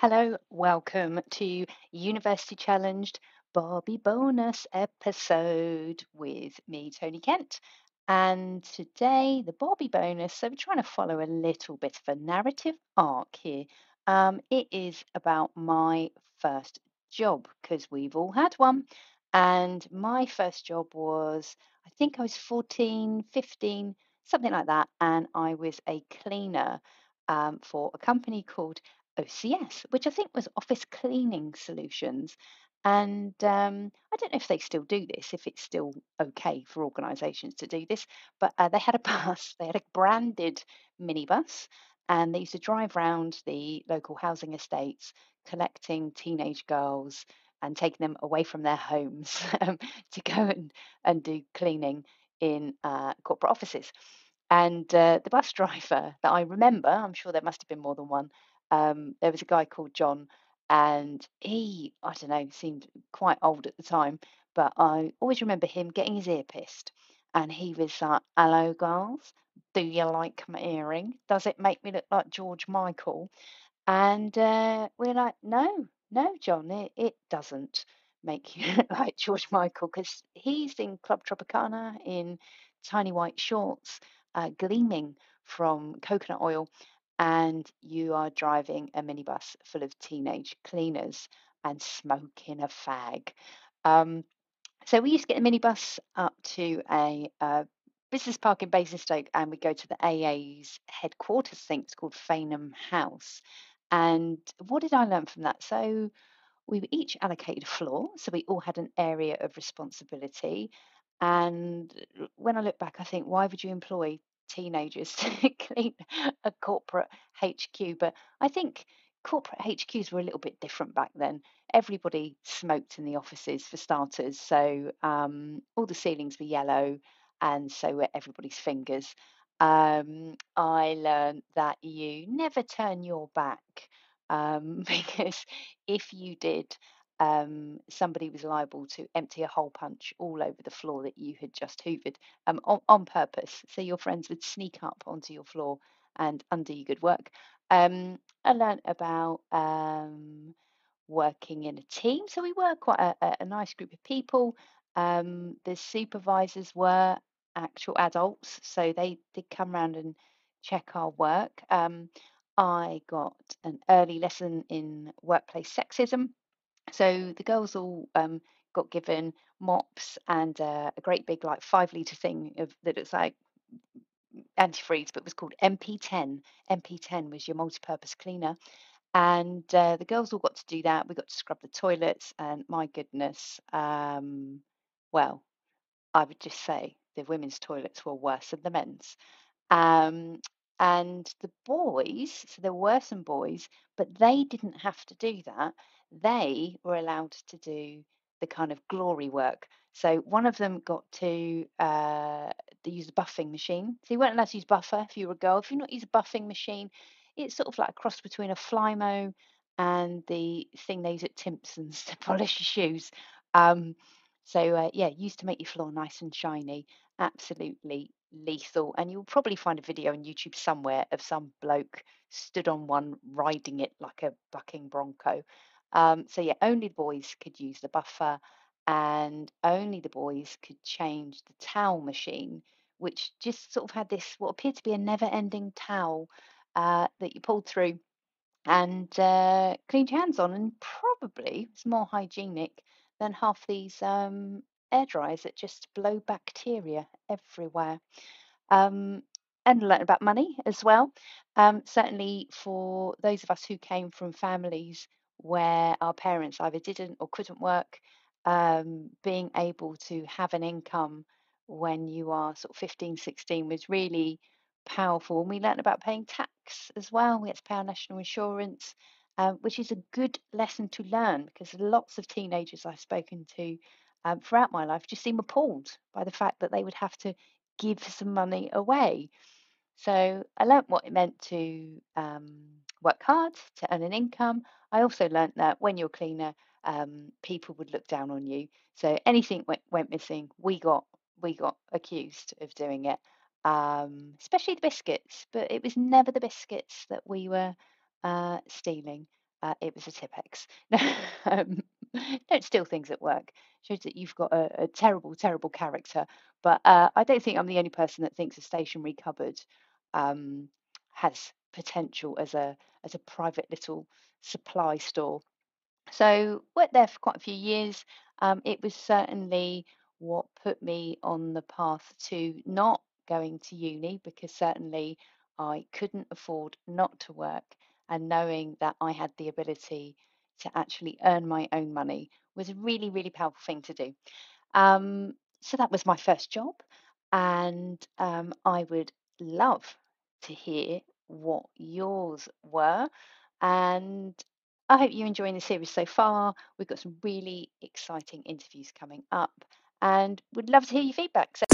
Hello, welcome to University Challenged Barbie bonus episode with me, Tony Kent. And today, the Barbie bonus. So, we're trying to follow a little bit of a narrative arc here. Um, it is about my first job because we've all had one. And my first job was, I think I was 14, 15, something like that. And I was a cleaner um, for a company called OCS, which I think was Office Cleaning Solutions. And um, I don't know if they still do this, if it's still okay for organisations to do this, but uh, they had a bus, they had a branded minibus, and they used to drive around the local housing estates collecting teenage girls and taking them away from their homes um, to go and, and do cleaning in uh, corporate offices. And uh, the bus driver that I remember, I'm sure there must have been more than one, um, there was a guy called John, and he, I don't know, seemed quite old at the time, but I always remember him getting his ear pierced. And he was like, Hello, girls. Do you like my earring? Does it make me look like George Michael? And uh, we're like, No, no, John, it, it doesn't make you look like George Michael because he's in Club Tropicana in tiny white shorts, uh, gleaming from coconut oil and you are driving a minibus full of teenage cleaners and smoking a fag. Um, so we used to get the minibus up to a uh, business park in Basingstoke and we go to the AA's headquarters, think it's called Fanum House. And what did I learn from that? So we were each allocated a floor, so we all had an area of responsibility. And when I look back, I think, why would you employ teenagers to clean a corporate HQ? But I think corporate HQs were a little bit different back then. Everybody smoked in the offices for starters, so um, all the ceilings were yellow, and so were everybody's fingers. Um, I learned that you never turn your back um, because if you did, um, somebody was liable to empty a hole punch all over the floor that you had just hoovered um, on, on purpose. So your friends would sneak up onto your floor and undo your good work. Um, I learned about um, working in a team. So we were quite a, a, a nice group of people. Um, the supervisors were actual adults, so they did come round and check our work. Um, I got an early lesson in workplace sexism. So the girls all um, got given mops and uh, a great big like five litre thing of that looks like antifreeze, but was called MP10. MP10 was your multi-purpose cleaner, and uh, the girls all got to do that. We got to scrub the toilets, and my goodness, um, well, I would just say the women's toilets were worse than the men's. Um, and the boys, so there were some boys, but they didn't have to do that. They were allowed to do the kind of glory work. So one of them got to uh, use a buffing machine. So you weren't allowed to use buffer if you were a girl. If you're not use a buffing machine, it's sort of like a cross between a Flymo and the thing they use at Timpson's to polish your shoes. Um, so uh, yeah, used to make your floor nice and shiny. Absolutely lethal. And you'll probably find a video on YouTube somewhere of some bloke stood on one riding it like a bucking bronco. Um, so yeah, only the boys could use the buffer, and only the boys could change the towel machine, which just sort of had this what appeared to be a never-ending towel uh, that you pulled through and uh, cleaned your hands on, and probably it's more hygienic than half these um, air dryers that just blow bacteria everywhere. Um, and learn about money as well. Um, certainly for those of us who came from families where our parents either didn't or couldn't work, um, being able to have an income when you are sort of 15, 16 was really powerful. And we learned about paying tax as well. We had to pay our national insurance, um, which is a good lesson to learn because lots of teenagers I've spoken to um, throughout my life just seem appalled by the fact that they would have to give some money away. So I learnt what it meant to um, work hard to earn an income. I also learnt that when you're cleaner, um, people would look down on you. So anything went, went missing, we got we got accused of doing it, um, especially the biscuits. But it was never the biscuits that we were uh, stealing. uh, it was a Tipp-Ex. um, don't steal things at work. Shows that you've got a, a terrible, terrible character. But uh, I don't think I'm the only person that thinks a stationery cupboard um, has potential as a as a private little supply store. So worked there for quite a few years. Um, it was certainly what put me on the path to not going to uni because certainly I couldn't afford not to work, and knowing that I had the ability to actually earn my own money was a really, really powerful thing to do. Um, so that was my first job, and um, I would love to hear what yours were. And I hope you're enjoying the series so far. We've got some really exciting interviews coming up, and would love to hear your feedback. So